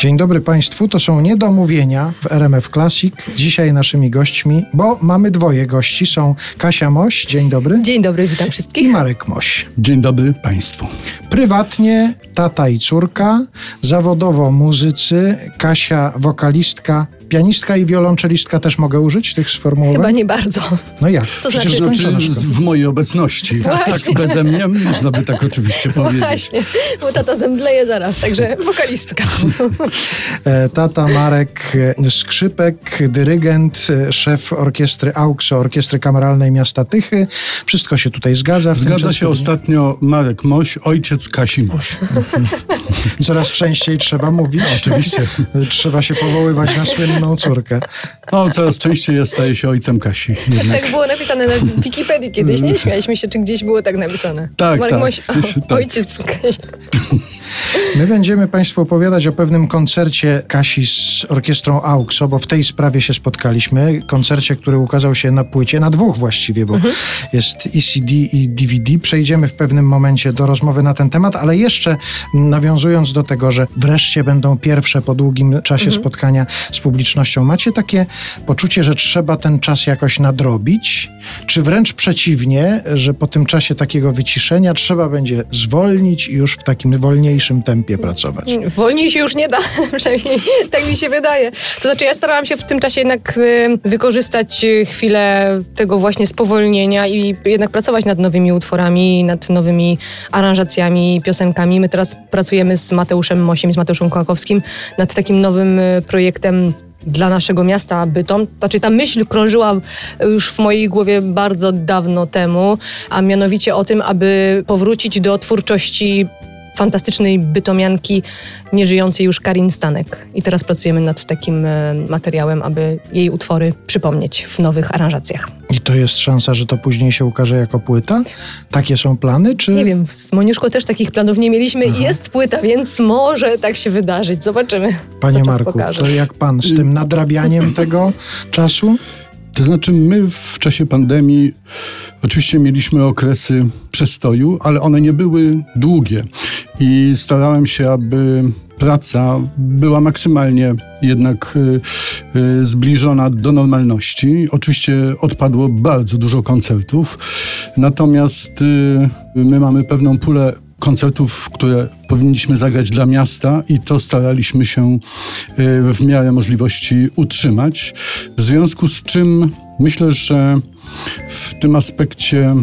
Dzień dobry Państwu, to są niedomówienia w RMF Classic. Dzisiaj naszymi gośćmi, bo mamy dwoje gości, są Kasia Moś, dzień dobry, Dzień dobry, witam i wszystkich. Marek Moś. Dzień dobry Państwu. Prywatnie tata i córka, zawodowo muzycy, Kasia wokalistka, pianistka i wiolonczelistka też mogę użyć tych sformułowań? Chyba nie bardzo. No jak? To Przecież znaczy- Znaczy w mojej obecności. Właśnie. Tak beze mnie można by tak oczywiście powiedzieć. Właśnie, bo tata zemdleje zaraz, także wokalistka. E, Tata Marek e, Skrzypek, dyrygent, e, szef orkiestry AUKSO, Orkiestry Kameralnej Miasta Tychy. Wszystko się tutaj zgadza. Zgadza się ostatnio Marek Moś, ojciec Kasi Moś. Coraz częściej trzeba mówić. Oczywiście. Trzeba się powoływać na słynną córkę. No, coraz częściej jest, staje się ojcem Kasi. Jednak. Tak było napisane na Wikipedii kiedyś, nie? Śmialiśmy się, czy gdzieś było tak napisane. Tak, Marek tak, Moś, gdzieś- tak. ojciec Kasia. My będziemy Państwu opowiadać o pewnym koncercie Kasi z orkiestrą AUKSO, bo w tej sprawie się spotkaliśmy. Koncercie, który ukazał się na płycie, na dwóch właściwie, bo jest ECD i DVD. Przejdziemy w pewnym momencie do rozmowy na ten temat, ale jeszcze nawiązując do tego, że wreszcie będą pierwsze po długim czasie spotkania z publicznością. Macie takie poczucie, że trzeba ten czas jakoś nadrobić? Czy wręcz przeciwnie, że po tym czasie takiego wyciszenia trzeba będzie zwolnić i już w takim wolniejszym tempie pracować? Wolniej się już nie da, przynajmniej tak mi się wydaje. To znaczy ja starałam się w tym czasie jednak e, wykorzystać e, chwilę tego właśnie spowolnienia i jednak pracować nad nowymi utworami, nad nowymi aranżacjami, piosenkami. My teraz pracujemy z Mateuszem Mosiem z Mateuszem Kołakowskim nad takim nowym e, projektem dla naszego miasta Bytom. Znaczy ta myśl krążyła już w mojej głowie bardzo dawno temu, a mianowicie o tym, aby powrócić do twórczości fantastycznej bytomianki nieżyjącej już Karin Stanek. I teraz pracujemy nad takim e, materiałem, aby jej utwory przypomnieć w nowych aranżacjach. I to jest szansa, że to później się ukaże jako płyta? Takie są plany, czy... Nie wiem, z Moniuszko też takich planów nie mieliśmy i jest płyta, więc może tak się wydarzyć. Zobaczymy. Panie Marku, pokaże. to jak pan z tym nadrabianiem tego czasu? To znaczy, my w czasie pandemii oczywiście mieliśmy okresy przestoju, ale one nie były długie i starałem się, aby praca była maksymalnie jednak y, y, zbliżona do normalności. Oczywiście odpadło bardzo dużo koncertów, natomiast y, my mamy pewną pulę koncertów, które powinniśmy zagrać dla miasta i to staraliśmy się w miarę możliwości utrzymać. W związku z czym myślę, że w tym aspekcie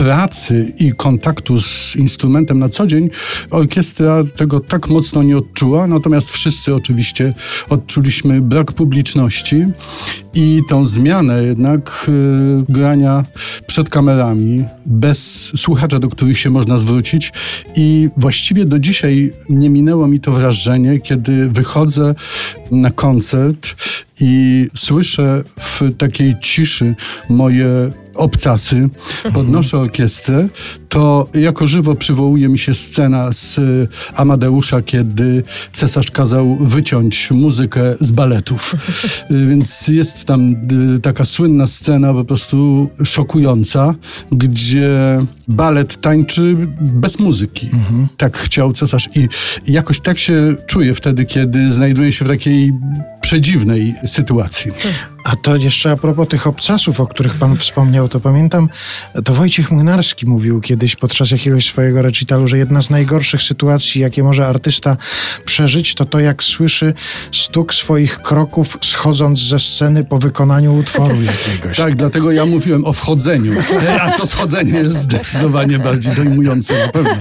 pracy i kontaktu z instrumentem na co dzień orkiestra tego tak mocno nie odczuła, natomiast wszyscy oczywiście odczuliśmy brak publiczności i tą zmianę jednak y, grania przed kamerami, bez słuchacza, do których się można zwrócić. I właściwie do dzisiaj nie minęło mi to wrażenie, kiedy wychodzę na koncert i słyszę w takiej ciszy moje obcasy, podnoszę orkiestrę, to jako żywo przywołuje mi się scena z y, Amadeusza, kiedy cesarz kazał wyciąć muzykę z baletów. Y, Więc jest tam y, taka słynna scena, po prostu szokująca, gdzie balet tańczy bez muzyki. Tak chciał cesarz i jakoś tak się czuję wtedy, kiedy znajduję się w takiej przedziwnej sytuacji. A to jeszcze a propos tych obcasów, o których pan wspomniał, to pamiętam, to Wojciech Młynarski mówił kiedyś podczas jakiegoś swojego recitalu, że jedna z najgorszych sytuacji, jakie może artysta przeżyć, to to, jak słyszy stuk swoich kroków schodząc ze sceny po wykonaniu utworu jakiegoś. Tak, dlatego ja mówiłem o wchodzeniu. A to schodzenie jest zdecydowanie bardziej dojmujące na pewno.